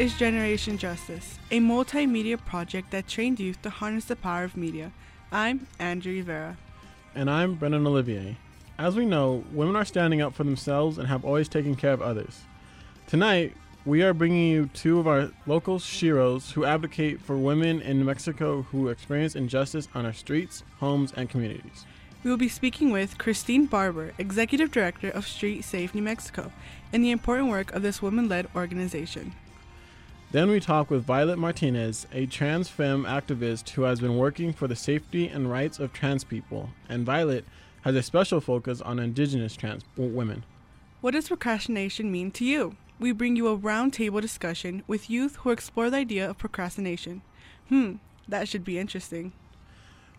is Generation Justice, a multimedia project that trained youth to harness the power of media. I'm Andrew Rivera. And I'm Brennan Olivier. As we know, women are standing up for themselves and have always taken care of others. Tonight, we are bringing you two of our local sheroes who advocate for women in New Mexico who experience injustice on our streets, homes, and communities. We will be speaking with Christine Barber, Executive Director of Street Safe New Mexico, and the important work of this woman led organization. Then we talk with Violet Martinez, a trans femme activist who has been working for the safety and rights of trans people, and Violet has a special focus on indigenous trans women. What does procrastination mean to you? We bring you a roundtable discussion with youth who explore the idea of procrastination. Hmm, that should be interesting.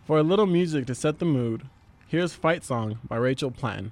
For a little music to set the mood, Here's Fight Song by Rachel Platten.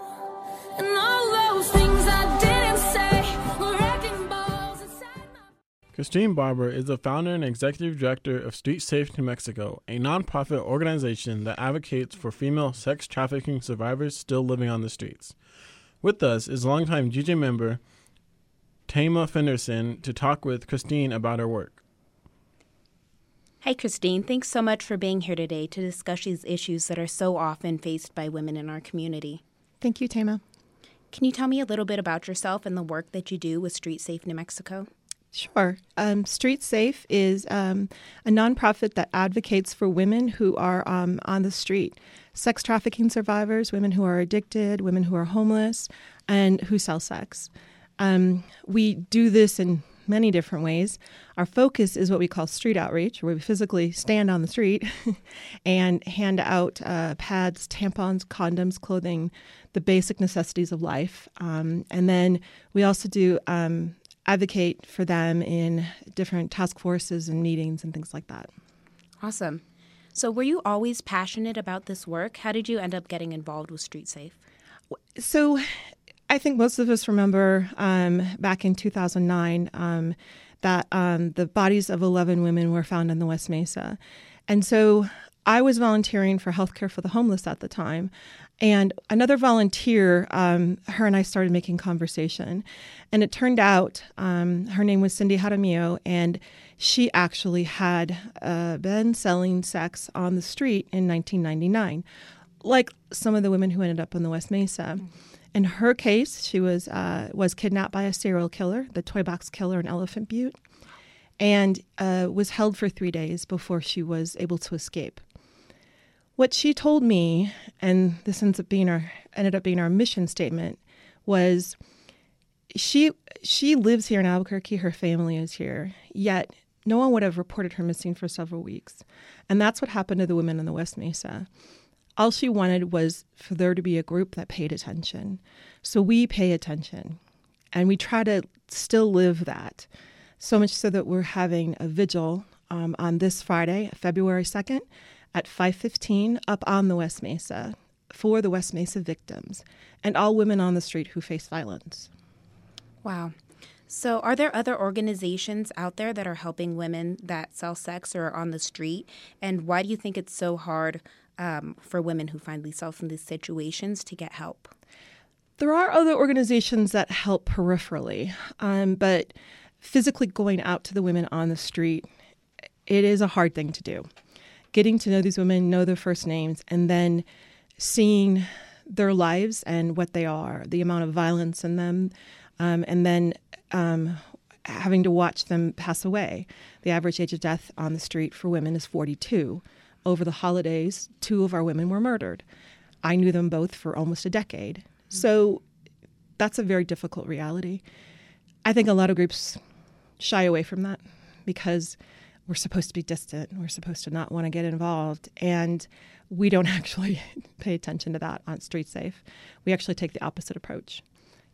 Christine Barber is the founder and executive director of Street Safe New Mexico, a nonprofit organization that advocates for female sex trafficking survivors still living on the streets. With us is longtime GJ member Tama Fenderson to talk with Christine about her work. Hi, Christine. Thanks so much for being here today to discuss these issues that are so often faced by women in our community. Thank you, Tama. Can you tell me a little bit about yourself and the work that you do with Street Safe New Mexico? Sure. Um, Street Safe is um, a nonprofit that advocates for women who are um, on the street, sex trafficking survivors, women who are addicted, women who are homeless, and who sell sex. Um, we do this in many different ways. Our focus is what we call street outreach, where we physically stand on the street and hand out uh, pads, tampons, condoms, clothing, the basic necessities of life. Um, and then we also do um, advocate for them in different task forces and meetings and things like that. Awesome. So, were you always passionate about this work? How did you end up getting involved with Street Safe? So, I think most of us remember um, back in 2009 um, that um, the bodies of 11 women were found in the West Mesa. And so I was volunteering for healthcare for the homeless at the time. And another volunteer, um, her and I started making conversation. And it turned out um, her name was Cindy Jaramillo, and she actually had uh, been selling sex on the street in 1999, like some of the women who ended up in the West Mesa. In her case, she was uh, was kidnapped by a serial killer, the toy box killer in Elephant Butte, and uh, was held for three days before she was able to escape. What she told me, and this ends up being our ended up being our mission statement, was she she lives here in Albuquerque, her family is here, yet no one would have reported her missing for several weeks. And that's what happened to the women in the West Mesa. All she wanted was for there to be a group that paid attention. So we pay attention and we try to still live that. So much so that we're having a vigil um, on this Friday, February 2nd, at 5:15 up on the West Mesa for the West Mesa victims and all women on the street who face violence. Wow. So, are there other organizations out there that are helping women that sell sex or are on the street? And why do you think it's so hard um, for women who find themselves in these situations to get help? There are other organizations that help peripherally, um, but physically going out to the women on the street, it is a hard thing to do getting to know these women, know their first names, and then seeing their lives and what they are, the amount of violence in them, um, and then um, having to watch them pass away. The average age of death on the street for women is 42. Over the holidays, two of our women were murdered. I knew them both for almost a decade. So that's a very difficult reality. I think a lot of groups shy away from that because we're supposed to be distant. We're supposed to not want to get involved. And we don't actually pay attention to that on Street Safe. We actually take the opposite approach.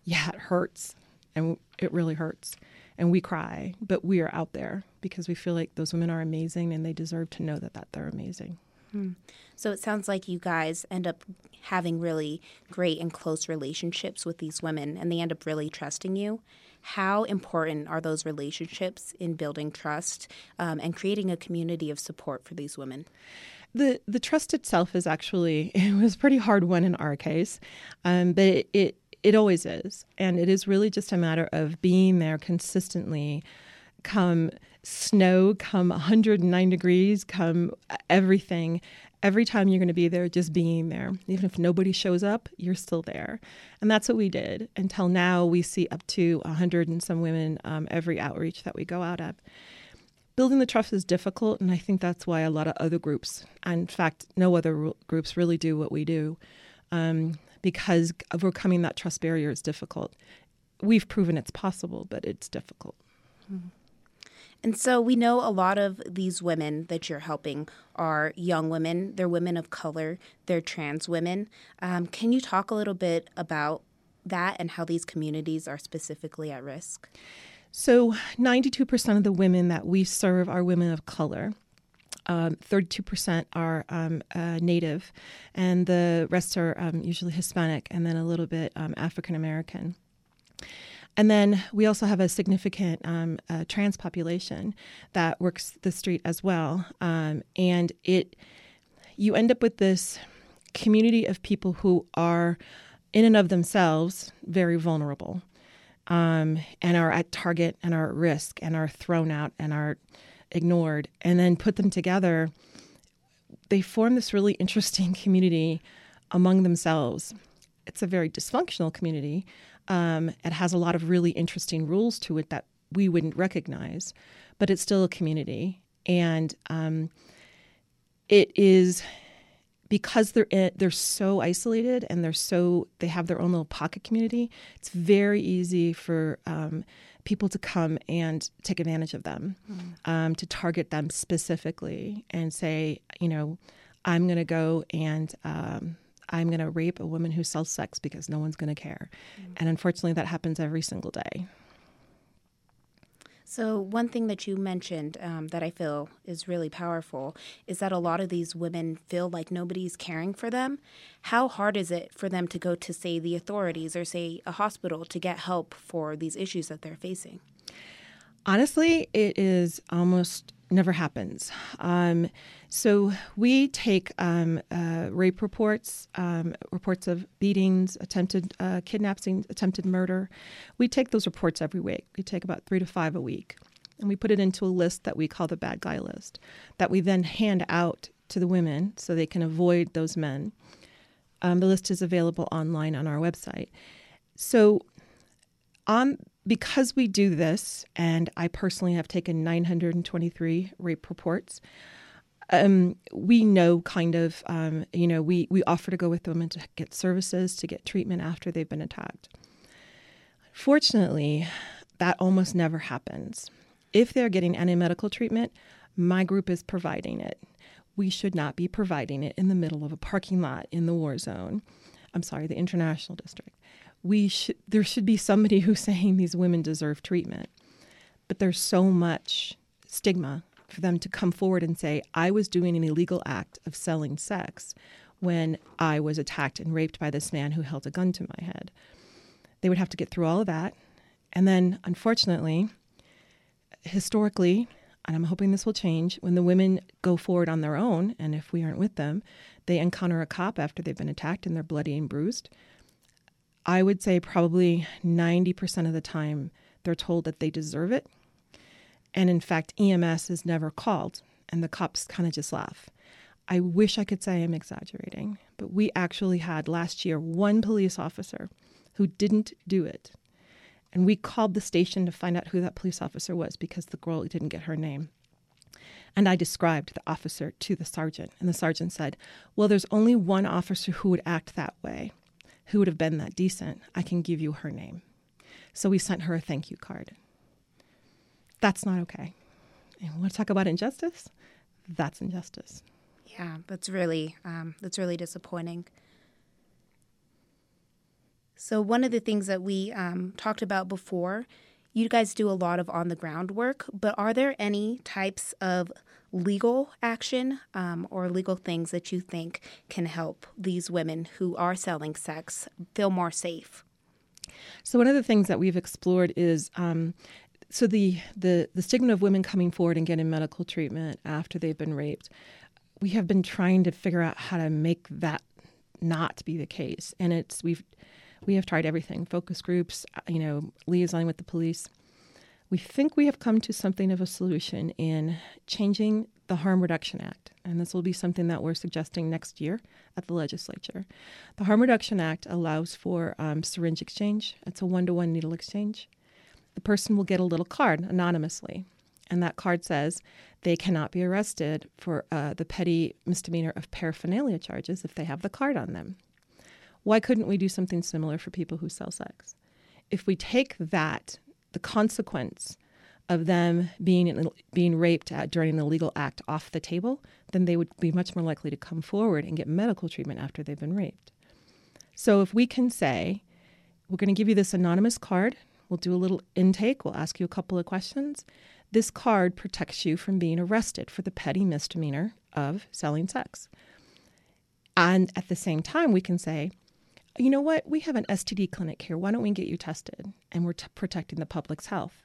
Yeah, it hurts, and it really hurts. and we cry, but we are out there because we feel like those women are amazing and they deserve to know that, that they're amazing. Hmm. So it sounds like you guys end up having really great and close relationships with these women and they end up really trusting you. How important are those relationships in building trust um, and creating a community of support for these women? The the trust itself is actually it was pretty hard won in our case, um, but it, it it always is, and it is really just a matter of being there consistently. Come snow, come 109 degrees, come everything. Every time you're going to be there, just being there. Even if nobody shows up, you're still there. And that's what we did. Until now, we see up to 100 and some women um, every outreach that we go out at building the trust is difficult, and I think that's why a lot of other groups, in fact, no other groups really do what we do, um, because overcoming that trust barrier is difficult. We've proven it's possible, but it's difficult. Mm-hmm. And so we know a lot of these women that you're helping are young women. They're women of color. They're trans women. Um, can you talk a little bit about that and how these communities are specifically at risk? So, 92% of the women that we serve are women of color. Um, 32% are um, uh, Native, and the rest are um, usually Hispanic and then a little bit um, African American. And then we also have a significant um, uh, trans population that works the street as well. Um, and it, you end up with this community of people who are, in and of themselves, very vulnerable um, and are at target and are at risk and are thrown out and are ignored, and then put them together, they form this really interesting community among themselves. It's a very dysfunctional community. Um, it has a lot of really interesting rules to it that we wouldn't recognize, but it's still a community. And um, it is because they're in, they're so isolated and they're so they have their own little pocket community. It's very easy for um, people to come and take advantage of them, mm. um, to target them specifically and say, you know, I'm going to go and um, I'm going to rape a woman who sells sex because no one's going to care. Mm. And unfortunately, that happens every single day. So, one thing that you mentioned um, that I feel is really powerful is that a lot of these women feel like nobody's caring for them. How hard is it for them to go to, say, the authorities or, say, a hospital to get help for these issues that they're facing? Honestly, it is almost never happens. Um, so we take um, uh, rape reports, um, reports of beatings, attempted uh, kidnapping, attempted murder. We take those reports every week. We take about three to five a week. And we put it into a list that we call the bad guy list, that we then hand out to the women so they can avoid those men. Um, the list is available online on our website. So, on because we do this, and I personally have taken 923 rape reports, um, we know kind of, um, you know, we, we offer to go with women to get services, to get treatment after they've been attacked. Fortunately, that almost never happens. If they're getting any medical treatment, my group is providing it. We should not be providing it in the middle of a parking lot in the war zone. I'm sorry, the international district we should there should be somebody who's saying these women deserve treatment. But there's so much stigma for them to come forward and say, I was doing an illegal act of selling sex when I was attacked and raped by this man who held a gun to my head. They would have to get through all of that. And then, unfortunately, historically, and I'm hoping this will change, when the women go forward on their own, and if we aren't with them, they encounter a cop after they've been attacked and they're bloody and bruised. I would say probably 90% of the time they're told that they deserve it. And in fact, EMS is never called, and the cops kind of just laugh. I wish I could say I'm exaggerating, but we actually had last year one police officer who didn't do it. And we called the station to find out who that police officer was because the girl didn't get her name. And I described the officer to the sergeant, and the sergeant said, Well, there's only one officer who would act that way who would have been that decent, I can give you her name. So we sent her a thank you card. That's not okay. And want to talk about injustice? That's injustice. Yeah, that's really um, that's really disappointing. So one of the things that we um, talked about before, you guys do a lot of on the ground work, but are there any types of legal action um, or legal things that you think can help these women who are selling sex feel more safe? So one of the things that we've explored is um, so the, the the stigma of women coming forward and getting medical treatment after they've been raped. We have been trying to figure out how to make that not be the case, and it's we've we have tried everything: focus groups, you know, liaison with the police. We think we have come to something of a solution in changing the Harm Reduction Act, and this will be something that we're suggesting next year at the legislature. The Harm Reduction Act allows for um, syringe exchange. It's a one-to-one needle exchange the person will get a little card anonymously. And that card says they cannot be arrested for uh, the petty misdemeanor of paraphernalia charges if they have the card on them. Why couldn't we do something similar for people who sell sex? If we take that, the consequence of them being being raped at, during an illegal act off the table, then they would be much more likely to come forward and get medical treatment after they've been raped. So if we can say, we're going to give you this anonymous card We'll do a little intake. We'll ask you a couple of questions. This card protects you from being arrested for the petty misdemeanor of selling sex. And at the same time, we can say, you know what? We have an STD clinic here. Why don't we get you tested? And we're t- protecting the public's health.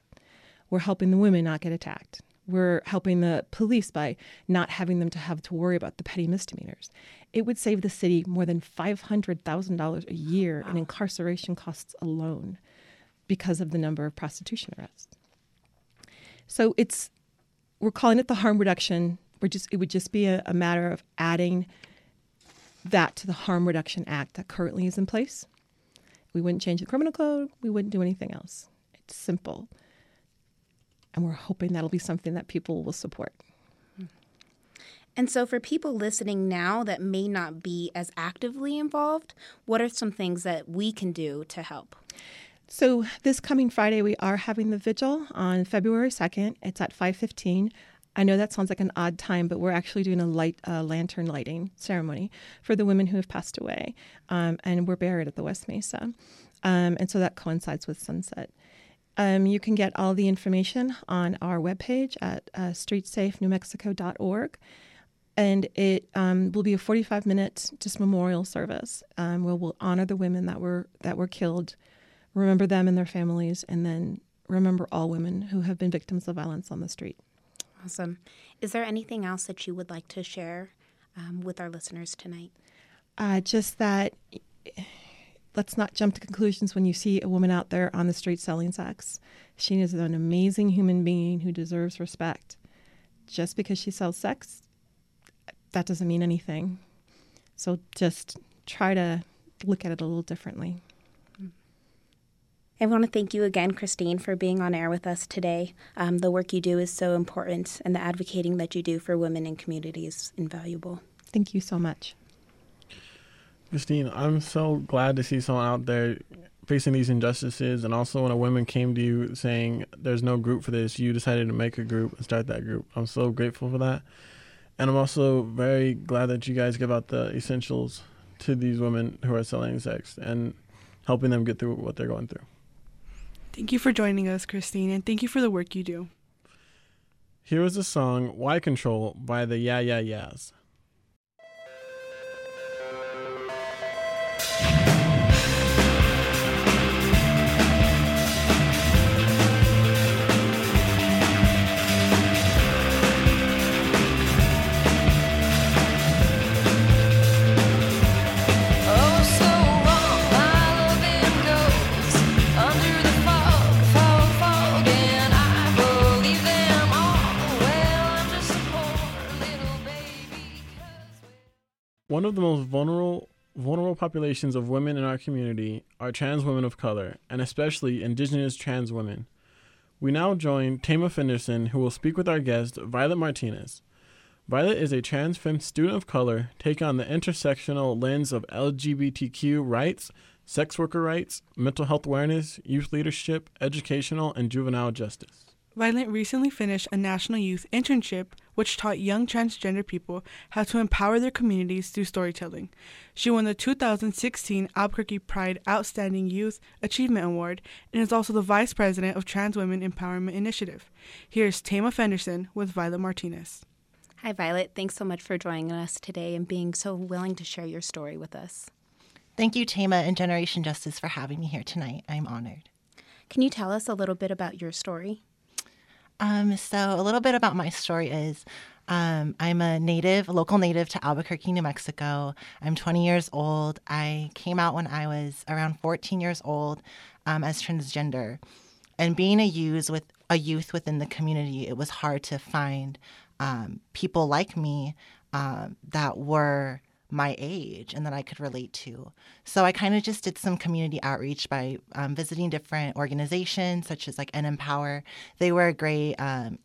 We're helping the women not get attacked. We're helping the police by not having them to have to worry about the petty misdemeanors. It would save the city more than $500,000 a year in incarceration costs alone because of the number of prostitution arrests. So it's we're calling it the harm reduction. We're just it would just be a, a matter of adding that to the harm reduction act that currently is in place. We wouldn't change the criminal code. We wouldn't do anything else. It's simple. And we're hoping that'll be something that people will support. And so, for people listening now that may not be as actively involved, what are some things that we can do to help? So this coming Friday, we are having the vigil on February 2nd. It's at 5:15. I know that sounds like an odd time, but we're actually doing a light uh, lantern lighting ceremony for the women who have passed away, um, and we're buried at the West Mesa, um, and so that coincides with sunset. Um, you can get all the information on our webpage at uh, streetsafenewmexico.org. And it um, will be a 45 minute just memorial service um, where we'll honor the women that were that were killed remember them and their families, and then remember all women who have been victims of violence on the street. Awesome. Is there anything else that you would like to share um, with our listeners tonight? Uh, just that let's not jump to conclusions when you see a woman out there on the street selling sex. She is an amazing human being who deserves respect. Just because she sells sex, that doesn't mean anything. So just try to look at it a little differently. I want to thank you again, Christine, for being on air with us today. Um, the work you do is so important, and the advocating that you do for women and communities is invaluable. Thank you so much. Christine, I'm so glad to see someone out there facing these injustices. And also, when a woman came to you saying there's no group for this, you decided to make a group and start that group. I'm so grateful for that. And I'm also very glad that you guys give out the essentials to these women who are selling sex and helping them get through what they're going through. Thank you for joining us, Christine, and thank you for the work you do. Here is a song, Y Control, by the Yeah Yeah Yeahs. One of the most vulnerable vulnerable populations of women in our community are trans women of color, and especially indigenous trans women. We now join Tama Fenderson, who will speak with our guest, Violet Martinez. Violet is a trans femme student of color taking on the intersectional lens of LGBTQ rights, sex worker rights, mental health awareness, youth leadership, educational, and juvenile justice. Violet recently finished a national youth internship which taught young transgender people how to empower their communities through storytelling. She won the 2016 Albuquerque Pride Outstanding Youth Achievement Award and is also the vice president of Trans Women Empowerment Initiative. Here's Tama Fenderson with Violet Martinez. Hi, Violet. Thanks so much for joining us today and being so willing to share your story with us. Thank you, Tama and Generation Justice, for having me here tonight. I'm honored. Can you tell us a little bit about your story? Um, so, a little bit about my story is um, I'm a native, a local native to Albuquerque, New Mexico. I'm 20 years old. I came out when I was around 14 years old um, as transgender. And being a youth with a youth within the community, it was hard to find um, people like me um, that were my age and that I could relate to. So I kind of just did some community outreach by um, visiting different organizations such as like N-Empower. They were a great um,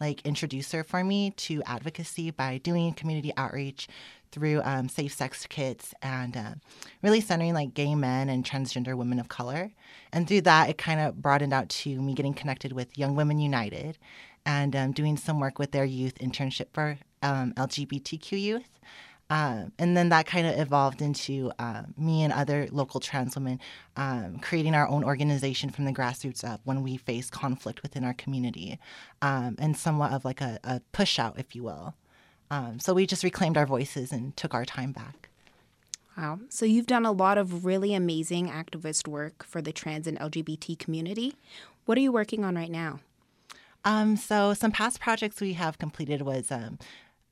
like introducer for me to advocacy by doing community outreach through um, safe sex kits and uh, really centering like gay men and transgender women of color. And through that, it kind of broadened out to me getting connected with Young Women United and um, doing some work with their youth internship for um, LGBTQ youth. Um, and then that kind of evolved into uh, me and other local trans women um, creating our own organization from the grassroots up when we face conflict within our community um, and somewhat of like a, a, push out, if you will. Um, so we just reclaimed our voices and took our time back. Wow. So you've done a lot of really amazing activist work for the trans and LGBT community. What are you working on right now? Um, so some past projects we have completed was um,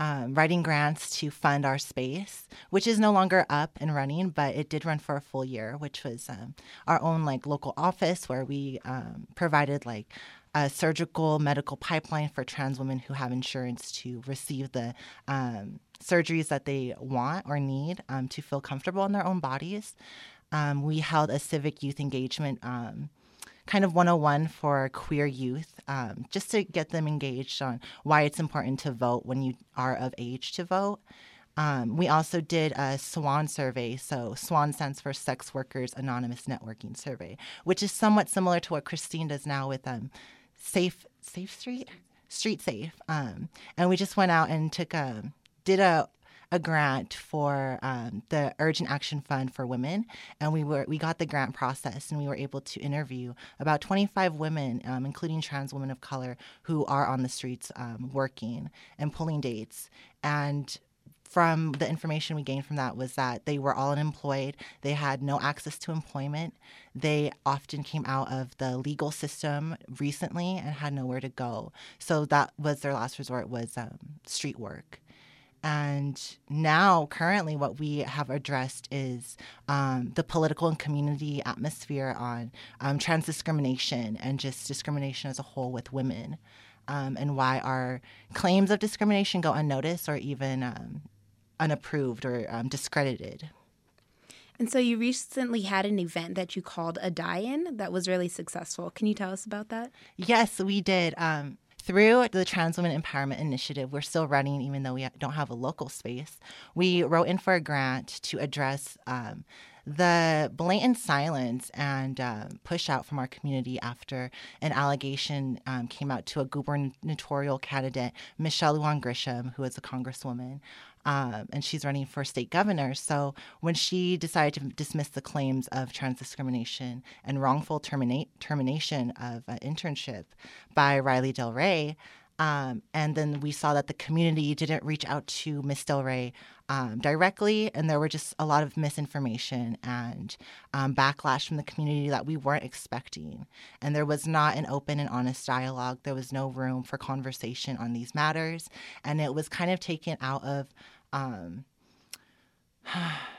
um, writing grants to fund our space, which is no longer up and running, but it did run for a full year, which was um, our own like local office where we um, provided like a surgical medical pipeline for trans women who have insurance to receive the um, surgeries that they want or need um, to feel comfortable in their own bodies. Um, we held a civic youth engagement kind of 101 for queer youth, um, just to get them engaged on why it's important to vote when you are of age to vote. Um, we also did a SWAN survey. So, SWAN stands for Sex Workers Anonymous Networking Survey, which is somewhat similar to what Christine does now with um, Safe Safe Street, Street Safe. Um, and we just went out and took a did a a grant for um, the Urgent Action Fund for Women, and we were we got the grant process, and we were able to interview about 25 women, um, including trans women of color, who are on the streets um, working and pulling dates, and from the information we gained from that was that they were all unemployed. They had no access to employment. They often came out of the legal system recently and had nowhere to go. So that was their last resort was um, street work. And now, currently, what we have addressed is um, the political and community atmosphere on um, trans discrimination and just discrimination as a whole with women, um, and why our claims of discrimination go unnoticed or even um, unapproved or um, discredited. And so, you recently had an event that you called a die in that was really successful. Can you tell us about that? Yes, we did. Through the Trans Women Empowerment Initiative, we're still running even though we don't have a local space. We wrote in for a grant to address um, the blatant silence and uh, push out from our community after an allegation um, came out to a gubernatorial candidate, Michelle Lujan Grisham, who is a congresswoman, um, and she's running for state governor. So when she decided to dismiss the claims of trans discrimination and wrongful terminate, termination of an internship by Riley Del Rey, um, and then we saw that the community didn't reach out to Miss Del Rey um, directly, and there were just a lot of misinformation and um, backlash from the community that we weren't expecting. And there was not an open and honest dialogue. There was no room for conversation on these matters, and it was kind of taken out of um,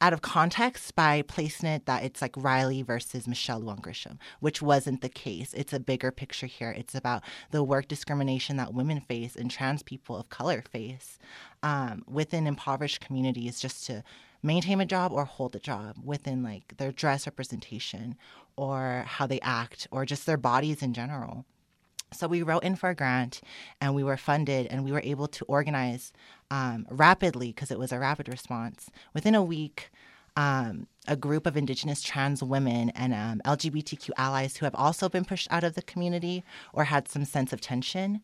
out of context by placing it that it's like Riley versus Michelle Lujan Grisham, which wasn't the case. It's a bigger picture here. It's about the work discrimination that women face and trans people of color face um, within impoverished communities just to maintain a job or hold a job within like their dress representation or how they act or just their bodies in general. So we wrote in for a grant and we were funded and we were able to organize um, rapidly because it was a rapid response. Within a week, um, a group of Indigenous trans women and um, LGBTQ allies who have also been pushed out of the community or had some sense of tension.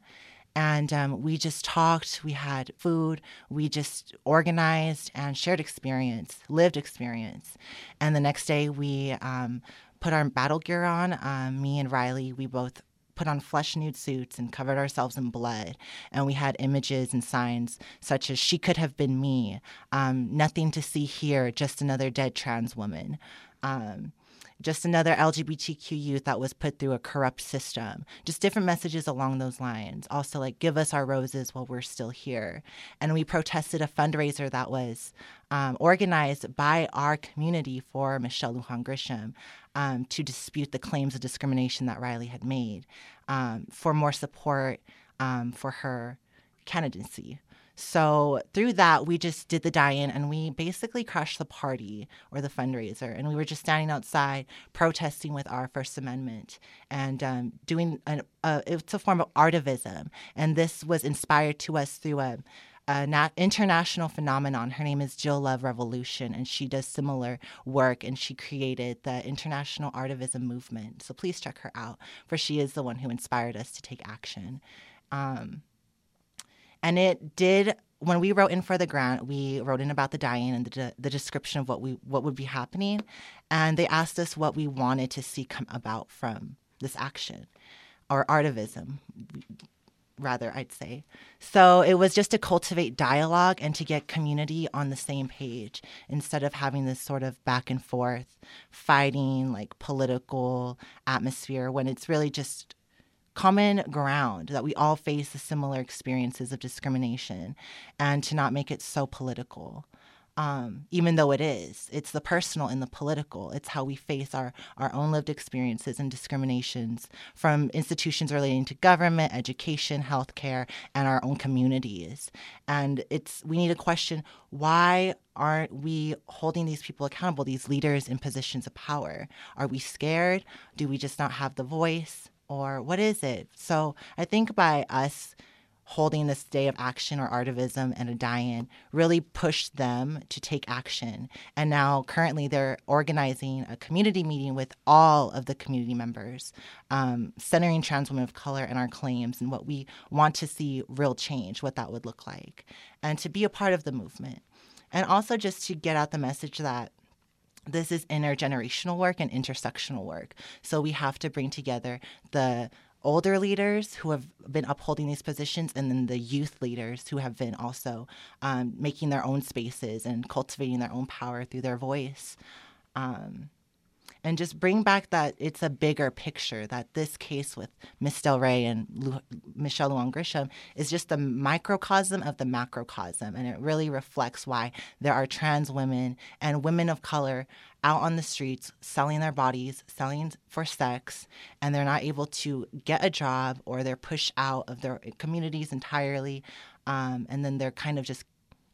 And um, we just talked, we had food, we just organized and shared experience, lived experience. And the next day, we um, put our battle gear on. Um, me and Riley, we both put on flesh nude suits and covered ourselves in blood. And we had images and signs such as She Could Have Been Me, um, Nothing to See Here, Just Another Dead Trans Woman. Um, just another LGBTQ youth that was put through a corrupt system. Just different messages along those lines. Also, like, give us our roses while we're still here. And we protested a fundraiser that was um, organized by our community for Michelle Lujan Grisham um, to dispute the claims of discrimination that Riley had made um, for more support um, for her candidacy. So through that, we just did the die-in and we basically crushed the party or the fundraiser, and we were just standing outside protesting with our First Amendment and um, doing an. It's a form of artivism, and this was inspired to us through a an international phenomenon. Her name is Jill Love Revolution, and she does similar work. And she created the International Artivism movement. So please check her out, for she is the one who inspired us to take action. Um, and it did. When we wrote in for the grant, we wrote in about the die-in and the, de- the description of what we what would be happening, and they asked us what we wanted to see come about from this action, or artivism rather, I'd say. So it was just to cultivate dialogue and to get community on the same page instead of having this sort of back and forth fighting, like political atmosphere when it's really just common ground that we all face the similar experiences of discrimination and to not make it so political um, even though it is. It's the personal and the political. It's how we face our, our own lived experiences and discriminations from institutions relating to government, education, healthcare, and our own communities. And it's we need to question why aren't we holding these people accountable, these leaders in positions of power? Are we scared? Do we just not have the voice? Or what is it? So I think by us holding this day of action or artivism and a die-in really pushed them to take action. And now currently they're organizing a community meeting with all of the community members, um, centering trans women of color and our claims and what we want to see real change, what that would look like, and to be a part of the movement. And also just to get out the message that this is intergenerational work and intersectional work. So we have to bring together the older leaders who have been upholding these positions and then the youth leaders who have been also um, making their own spaces and cultivating their own power through their voice. Um, and just bring back that it's a bigger picture that this case with Miss Del Rey and Lu- Michelle Lujan Grisham is just the microcosm of the macrocosm. And it really reflects why there are trans women and women of color out on the streets selling their bodies, selling for sex, and they're not able to get a job or they're pushed out of their communities entirely. Um, and then they're kind of just,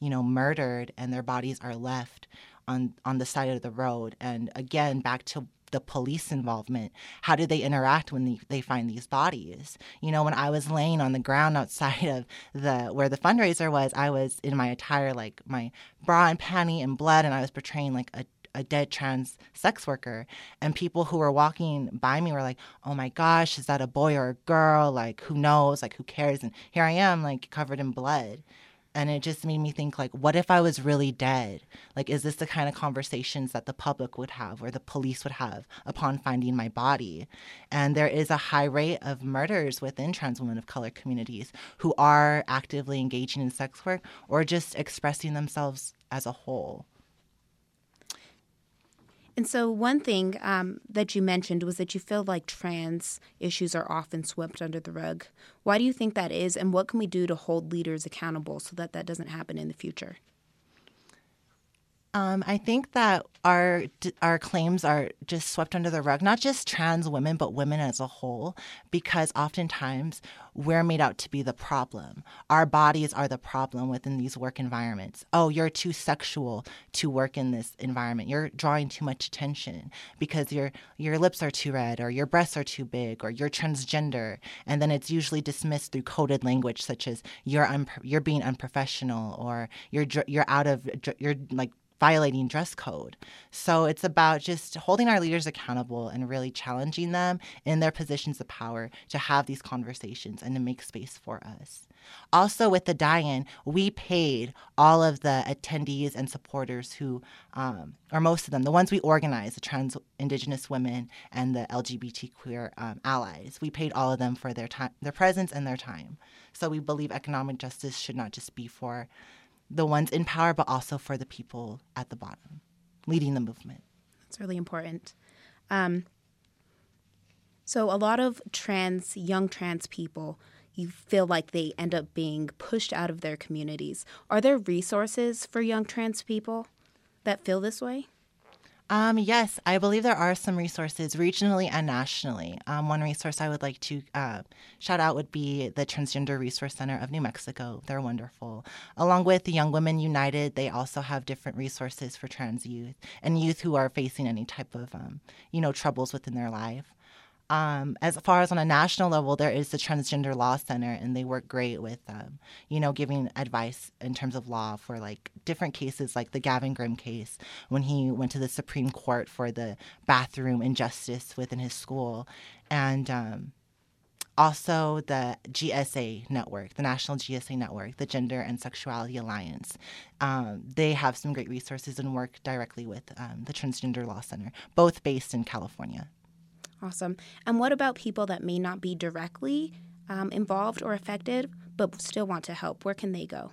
you know, murdered and their bodies are left on on the side of the road. And again, back to the police involvement. How do they interact when they, find these bodies? You know, when I was laying on the ground outside of the where the fundraiser was, I was in my attire like my bra and panty and blood, and I was portraying like a a dead trans sex worker and people who were walking by me were like oh my gosh is that a boy or a girl like who knows like who cares and here i am like covered in blood and it just made me think like what if i was really dead? Like is this the kind of conversations that the public would have or the police would have upon finding my body? And there is a high rate of murders within trans women of color communities who are actively engaging in sex work or just expressing themselves as a whole and so, one thing um, that you mentioned was that you feel like trans issues are often swept under the rug. Why do you think that is, and what can we do to hold leaders accountable so that that doesn't happen in the future? Um, I think that our our claims are just swept under the rug, not just trans women, but women as a whole, because oftentimes we're made out to be the problem. Our bodies are the problem within these work environments. Oh, you're too sexual to work in this environment. You're drawing too much attention because your your lips are too red, or your breasts are too big, or you're transgender, and then it's usually dismissed through coded language such as you're un- you're being unprofessional, or you're you're out of you're like violating dress code. So it's about just holding our leaders accountable and really challenging them in their positions of power to have these conversations and to make space for us. Also, with the die-in, we paid all of the attendees and supporters who, um, or most of them, the ones we organized, the trans Indigenous women and the LGBT queer um, allies. We paid all of them for their time, their presence, and their time. So we believe economic justice should not just be for the ones in power, but also for the people at the bottom, leading the movement. That's really important. Um, so, a lot of trans, young trans people, you feel like they end up being pushed out of their communities. Are there resources for young trans people that feel this way? Um, yes, I believe there are some resources regionally and nationally. Um, one resource I would like to uh, shout out would be the Transgender Resource Center of New Mexico. They're wonderful. Along with Young Women United, they also have different resources for trans youth and youth who are facing any type of, um, you know, troubles within their life. Um, as far as on a national level, there is the Transgender Law Center, and they work great with, um, you know, giving advice in terms of law for like different cases, like the Gavin Grimm case when he went to the Supreme Court for the bathroom injustice within his school, and um, also the GSA network, the National GSA Network, the Gender and Sexuality Alliance. Um, they have some great resources and work directly with um, the Transgender Law Center, both based in California. Awesome. And what about people that may not be directly um, involved or affected, but still want to help? Where can they go?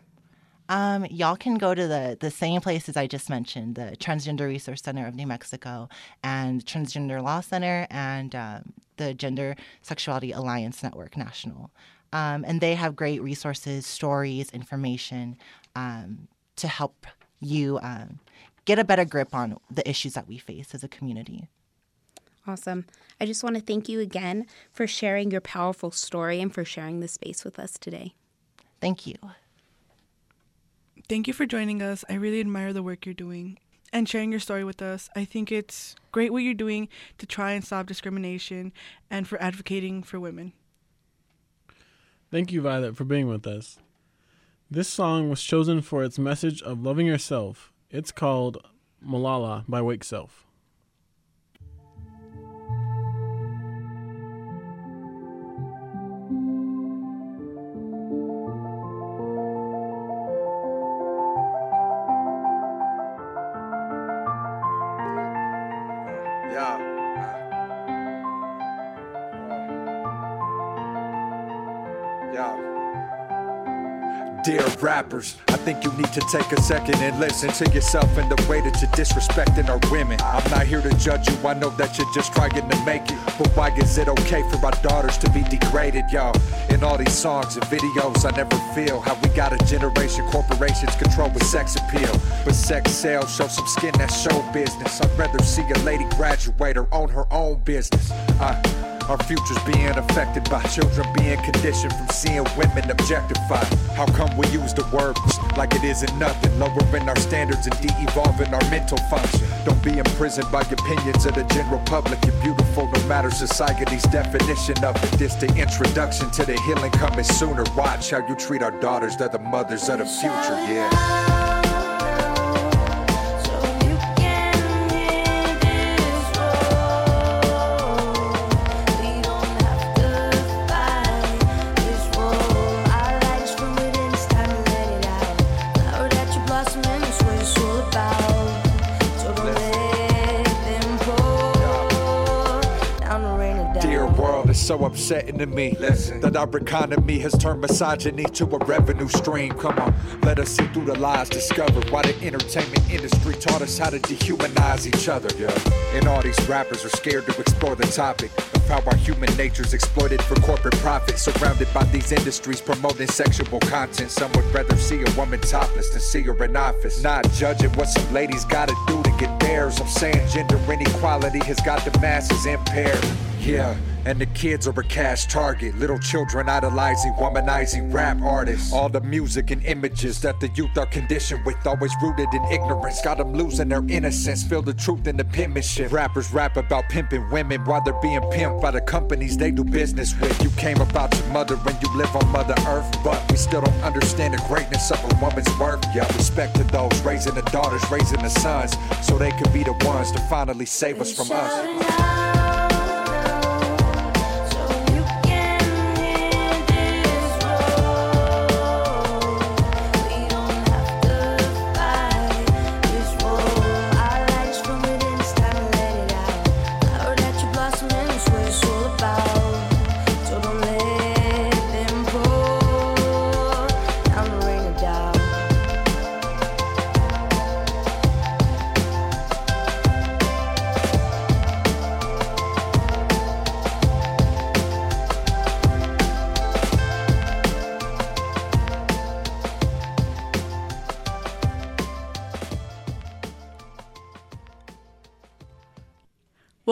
Um, y'all can go to the, the same places I just mentioned the Transgender Resource Center of New Mexico and Transgender Law Center and um, the Gender Sexuality Alliance Network National. Um, and they have great resources, stories, information um, to help you um, get a better grip on the issues that we face as a community. Awesome. I just want to thank you again for sharing your powerful story and for sharing this space with us today. Thank you. Thank you for joining us. I really admire the work you're doing and sharing your story with us. I think it's great what you're doing to try and stop discrimination and for advocating for women. Thank you, Violet, for being with us. This song was chosen for its message of loving yourself. It's called Malala by Wake Self. Rappers, I think you need to take a second and listen to yourself and the way that you're disrespecting our women. I'm not here to judge you, I know that you're just trying to make it. But why is it okay for our daughters to be degraded, y'all? In all these songs and videos, I never feel how we got a generation corporations control with sex appeal. But sex sales show some skin that's show business. I'd rather see a lady graduate or own her own business. Uh, our future's being affected by children being conditioned from seeing women objectified. How come we use the words like it isn't nothing? Lowering our standards and de-evolving our mental function. Don't be imprisoned by opinions of the general public. You're beautiful no matter society's definition of it. This the introduction to the healing coming sooner. Watch how you treat our daughters. They're the mothers of the future, yeah. So upsetting to me Listen. that our economy has turned misogyny to a revenue stream. Come on, let us see through the lies, discover why the entertainment industry taught us how to dehumanize each other. Yeah. And all these rappers are scared to explore the topic of how our human nature's exploited for corporate profit. Surrounded by these industries promoting sexual content, some would rather see a woman topless than see her in office. Not judging what some ladies gotta do to get theirs. I'm saying gender inequality has got the masses impaired. Yeah, And the kids are a cash target. Little children idolizing, womanizing rap artists. All the music and images that the youth are conditioned with, always rooted in ignorance. Got them losing their innocence, feel the truth in the penmanship. Rappers rap about pimping women while they're being pimped by the companies they do business with. You came about your mother when you live on Mother Earth, but we still don't understand the greatness of a woman's worth. Yeah, respect to those raising the daughters, raising the sons, so they could be the ones to finally save us from us.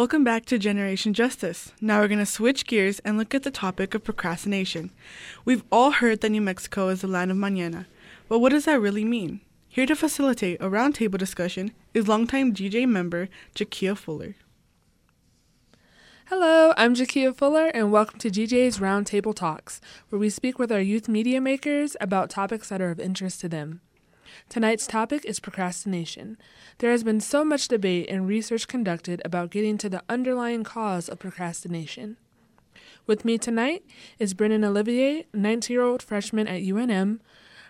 Welcome back to Generation Justice. Now we're going to switch gears and look at the topic of procrastination. We've all heard that New Mexico is the land of mañana, but what does that really mean? Here to facilitate a roundtable discussion is longtime GJ member Jakia Fuller. Hello, I'm Jakia Fuller, and welcome to GJ's Roundtable Talks, where we speak with our youth media makers about topics that are of interest to them. Tonight's topic is procrastination. There has been so much debate and research conducted about getting to the underlying cause of procrastination. With me tonight is Brennan Olivier, 19 year old freshman at UNM,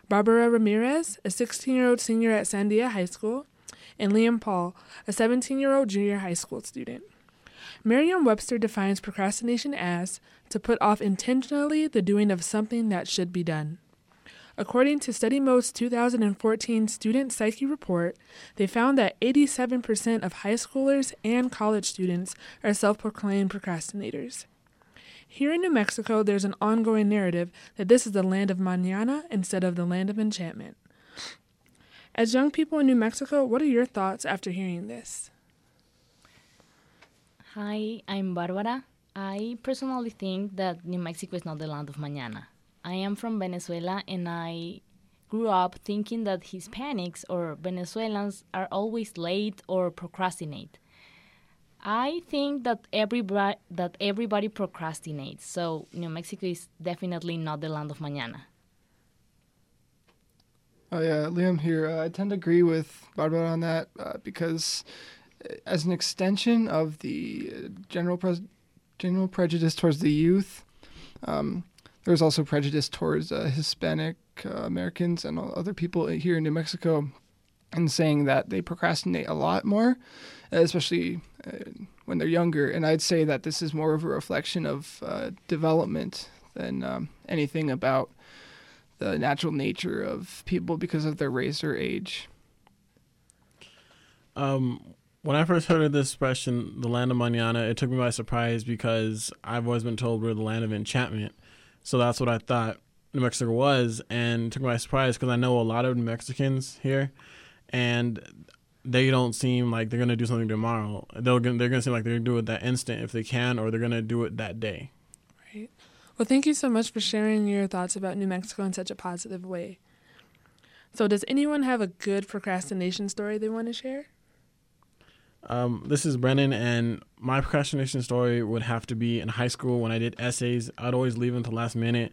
Barbara Ramirez, a 16 year old senior at Sandia High School, and Liam Paul, a 17 year old junior high school student. Merriam Webster defines procrastination as to put off intentionally the doing of something that should be done. According to StudyMode's 2014 Student Psyche Report, they found that 87% of high schoolers and college students are self proclaimed procrastinators. Here in New Mexico, there's an ongoing narrative that this is the land of mañana instead of the land of enchantment. As young people in New Mexico, what are your thoughts after hearing this? Hi, I'm Barbara. I personally think that New Mexico is not the land of mañana. I am from Venezuela and I grew up thinking that Hispanics or Venezuelans are always late or procrastinate. I think that everybody that everybody procrastinates. So New Mexico is definitely not the land of mañana. Oh yeah, Liam here. Uh, I tend to agree with Barbara on that uh, because, uh, as an extension of the general pres- general prejudice towards the youth, um, there's also prejudice towards uh, Hispanic uh, Americans and other people here in New Mexico, and saying that they procrastinate a lot more, especially uh, when they're younger. And I'd say that this is more of a reflection of uh, development than um, anything about the natural nature of people because of their race or age. Um, when I first heard of this expression, the land of mañana, it took me by surprise because I've always been told we're the land of enchantment. So that's what I thought New Mexico was, and took me by surprise because I know a lot of Mexicans here, and they don't seem like they're gonna do something tomorrow. They're gonna, they're gonna seem like they're gonna do it that instant if they can, or they're gonna do it that day. Right. Well, thank you so much for sharing your thoughts about New Mexico in such a positive way. So, does anyone have a good procrastination story they want to share? Um, this is Brennan, and my procrastination story would have to be in high school when I did essays. I'd always leave them until last minute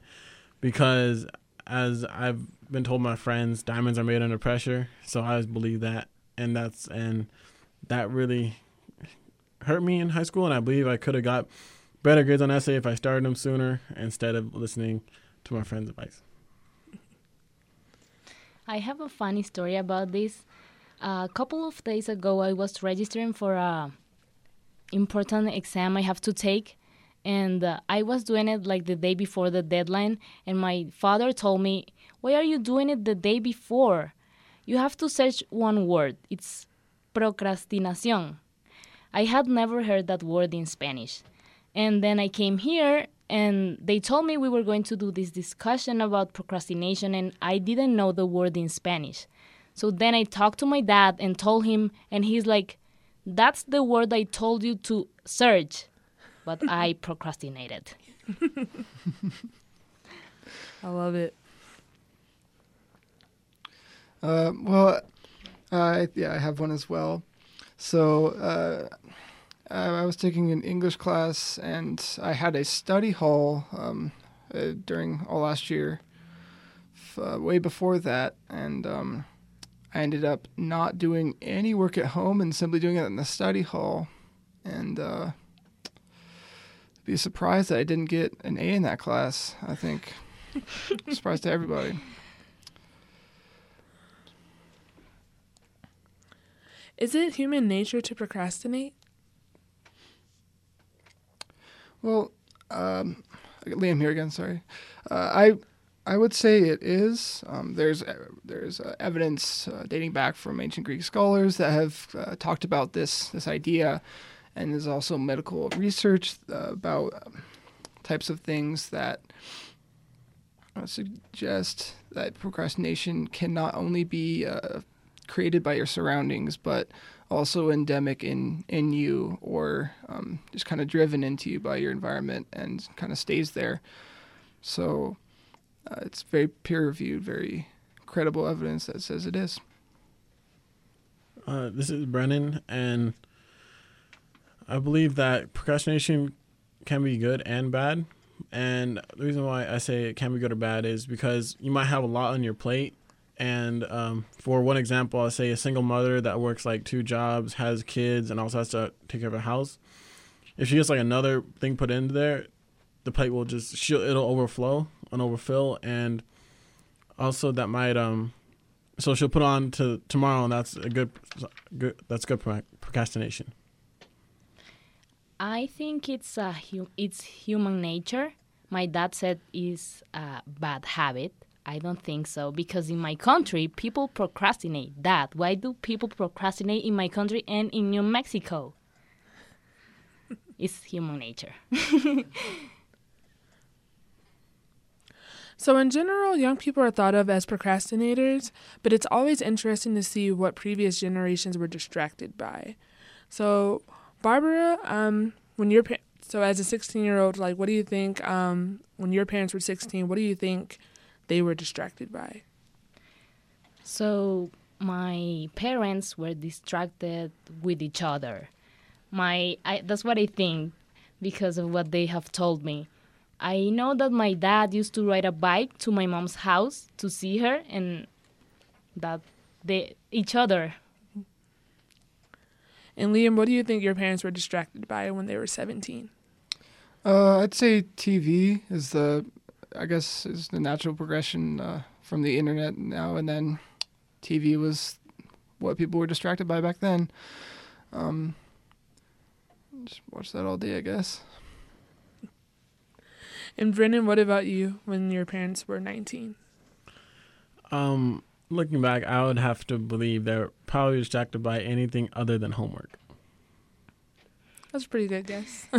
because, as I've been told by my friends, diamonds are made under pressure. So I always believe that, and that's and that really hurt me in high school. And I believe I could have got better grades on essay if I started them sooner instead of listening to my friends' advice. I have a funny story about this. A couple of days ago, I was registering for a important exam I have to take, and uh, I was doing it like the day before the deadline. And my father told me, "Why are you doing it the day before? You have to search one word. It's procrastinación." I had never heard that word in Spanish, and then I came here and they told me we were going to do this discussion about procrastination and I didn't know the word in Spanish. So then I talked to my dad and told him, and he's like, That's the word I told you to search. but I procrastinated. I love it. Uh, well, uh, yeah, I have one as well. So uh, I was taking an English class, and I had a study hall um, uh, during all last year, f- uh, way before that, and um, I ended up not doing any work at home and simply doing it in the study hall, and uh, be surprised that I didn't get an A in that class. I think Surprise to everybody. Is it human nature to procrastinate? Well, um, Liam here again. Sorry, uh, I I would say it is. Um, there's uh, there's uh, evidence uh, dating back from ancient Greek scholars that have uh, talked about this this idea, and there's also medical research uh, about um, types of things that suggest that procrastination can not only be created by your surroundings, but also endemic in in you or um, just kind of driven into you by your environment and kind of stays there. So uh, it's very peer reviewed, very credible evidence that says it is. Uh, this is Brennan, and I believe that procrastination can be good and bad. And the reason why I say it can be good or bad is because you might have a lot on your plate and um, for one example, I'll say a single mother that works like two jobs, has kids, and also has to take care of a house. If she gets like another thing put in there, the plate will just she'll, it'll overflow and overfill, and also that might um, so she'll put on to tomorrow, and that's a good, good that's good procrastination. I think it's a it's human nature. My dad said is a bad habit I don't think so because in my country people procrastinate that. Why do people procrastinate in my country and in New Mexico? it's human nature. so, in general, young people are thought of as procrastinators, but it's always interesting to see what previous generations were distracted by. So, Barbara, um, when your pa- so as a 16 year old, like, what do you think um, when your parents were 16? What do you think? they were distracted by? So my parents were distracted with each other. My I, that's what I think because of what they have told me. I know that my dad used to ride a bike to my mom's house to see her and that they each other. And Liam, what do you think your parents were distracted by when they were 17? Uh, I'd say TV is the I guess is the natural progression uh, from the internet now, and then TV was what people were distracted by back then. Um, just watch that all day, I guess. And Brennan, what about you when your parents were 19? Um, looking back, I would have to believe they're probably distracted by anything other than homework. That's a pretty good guess.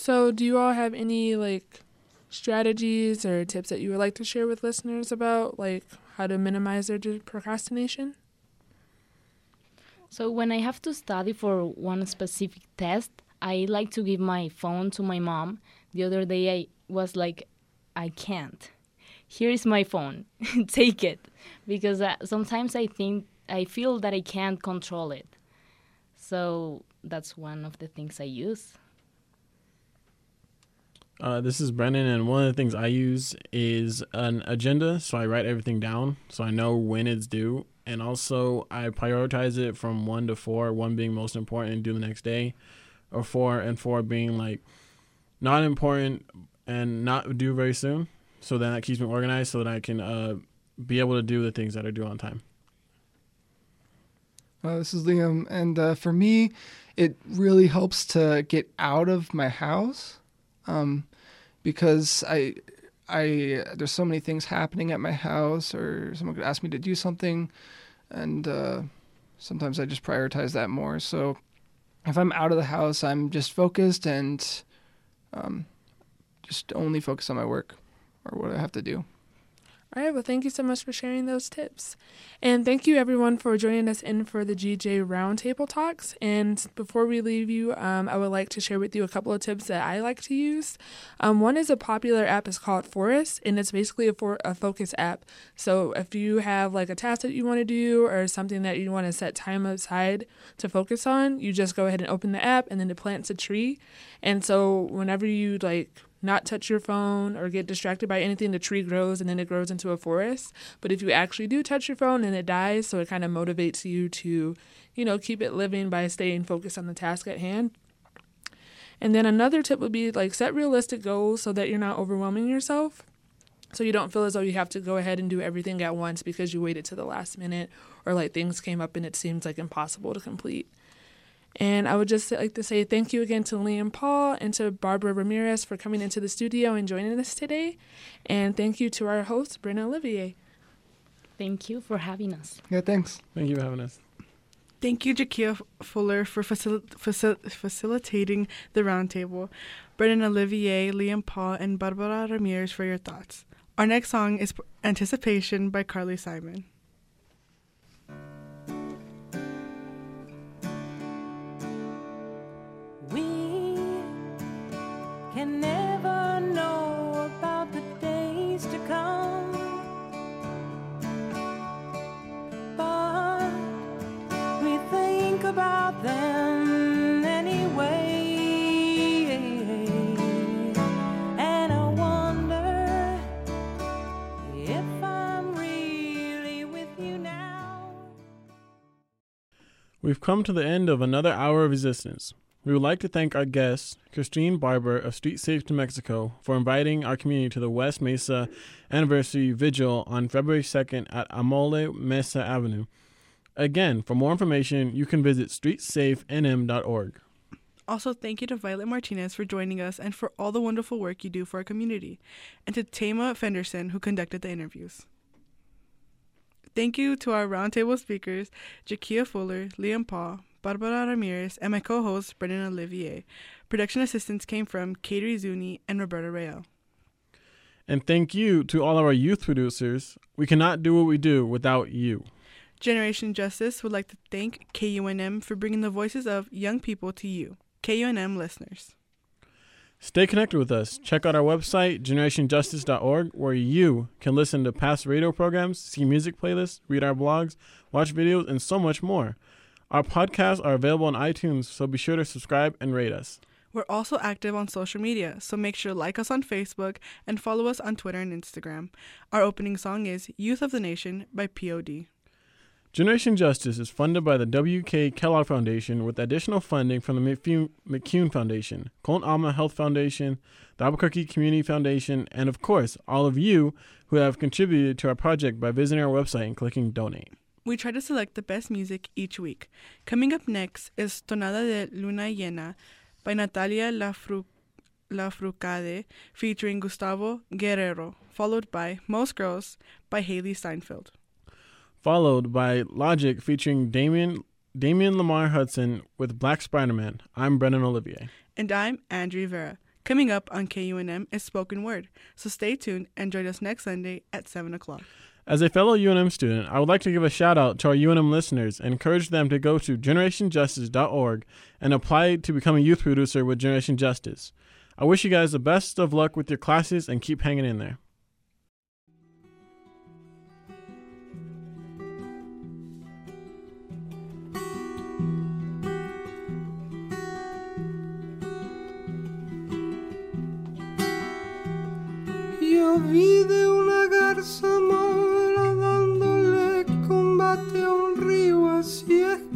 So, do you all have any like strategies or tips that you would like to share with listeners about like how to minimize their procrastination? So, when I have to study for one specific test, I like to give my phone to my mom. The other day, I was like, I can't. Here is my phone. Take it. Because uh, sometimes I think, I feel that I can't control it. So, that's one of the things I use. Uh, this is Brennan, and one of the things I use is an agenda. So I write everything down so I know when it's due. And also, I prioritize it from one to four, one being most important and do the next day, or four and four being like not important and not due very soon. So then that keeps me organized so that I can uh, be able to do the things that are due on time. Uh, this is Liam, and uh, for me, it really helps to get out of my house. Um, because I I there's so many things happening at my house, or someone could ask me to do something, and uh, sometimes I just prioritize that more. So if I'm out of the house, I'm just focused and um, just only focus on my work or what I have to do. All right, well, thank you so much for sharing those tips. And thank you, everyone, for joining us in for the GJ Roundtable Talks. And before we leave you, um, I would like to share with you a couple of tips that I like to use. Um, one is a popular app is called Forest, and it's basically a, for- a focus app. So if you have like a task that you want to do or something that you want to set time aside to focus on, you just go ahead and open the app, and then it plants a tree. And so whenever you like not touch your phone or get distracted by anything, the tree grows and then it grows into a forest. But if you actually do touch your phone and it dies, so it kind of motivates you to, you know, keep it living by staying focused on the task at hand. And then another tip would be like set realistic goals so that you're not overwhelming yourself. So you don't feel as though you have to go ahead and do everything at once because you waited to the last minute or like things came up and it seems like impossible to complete. And I would just like to say thank you again to Liam Paul and to Barbara Ramirez for coming into the studio and joining us today. And thank you to our host, Brennan Olivier. Thank you for having us. Yeah, thanks. Thank you for having us. Thank you, Jakia Fuller, for facil- facil- facilitating the roundtable. Brennan Olivier, Liam Paul, and Barbara Ramirez for your thoughts. Our next song is Anticipation by Carly Simon. Never know about the days to come, but we think about them anyway. And I wonder if I'm really with you now. We've come to the end of another hour of existence. We would like to thank our guest, Christine Barber of Street Safe New Mexico, for inviting our community to the West Mesa Anniversary Vigil on February 2nd at Amole Mesa Avenue. Again, for more information, you can visit streetsafenm.org. Also, thank you to Violet Martinez for joining us and for all the wonderful work you do for our community, and to Tama Fenderson, who conducted the interviews. Thank you to our roundtable speakers, Jakia Fuller, Liam Paul, Barbara Ramirez, and my co host, Brennan Olivier. Production assistance came from Katie Zuni and Roberta Real. And thank you to all of our youth producers. We cannot do what we do without you. Generation Justice would like to thank KUNM for bringing the voices of young people to you, KUNM listeners. Stay connected with us. Check out our website, generationjustice.org, where you can listen to past radio programs, see music playlists, read our blogs, watch videos, and so much more. Our podcasts are available on iTunes, so be sure to subscribe and rate us. We're also active on social media, so make sure to like us on Facebook and follow us on Twitter and Instagram. Our opening song is Youth of the Nation by POD. Generation Justice is funded by the W.K. Kellogg Foundation with additional funding from the McCune Foundation, Con Alma Health Foundation, the Albuquerque Community Foundation, and of course, all of you who have contributed to our project by visiting our website and clicking donate. We try to select the best music each week. Coming up next is Tonada de Luna Llena by Natalia Lafru- Lafourcade featuring Gustavo Guerrero, followed by Most Girls by Hailee Steinfeld. Followed by Logic featuring Damian Damian Lemar Hudson with Black Spider Man. I'm Brennan Olivier. And I'm Andrew Vera. Coming up on KUNM is Spoken Word, so stay tuned and join us next Sunday at 7 o'clock. As a fellow UNM student, I would like to give a shout out to our UNM listeners and encourage them to go to generationjustice.org and apply to become a youth producer with Generation Justice. I wish you guys the best of luck with your classes and keep hanging in there. Yo vi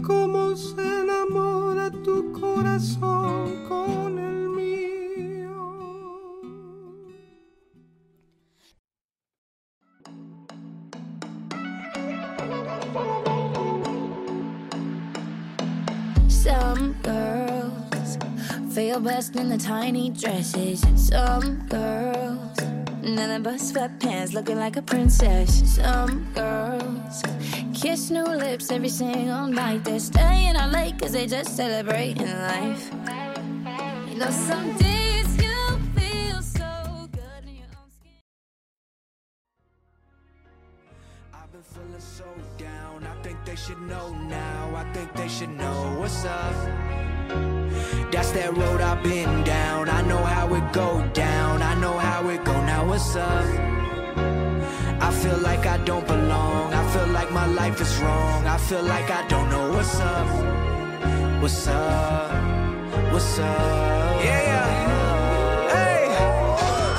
como se enamora tu corazón con el mío. Some girls feel best in the tiny dresses. Some girls, nothing but sweatpants, looking like a princess. Some girls kiss new lips every single night. They're staying out late cause they just celebrating life. You know, some days you feel so good in your own skin. I've been feeling so down. I think they should know now. I think they should know what's up. That's that road I've been down. I know how it go down. I know how it go. Now what's up? I feel like I don't belong. I feel like my life is wrong. I feel like I don't know what's up. What's up? What's up? Yeah, yeah. Hey,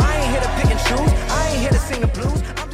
I ain't here to pick and choose. I ain't here to sing the blues.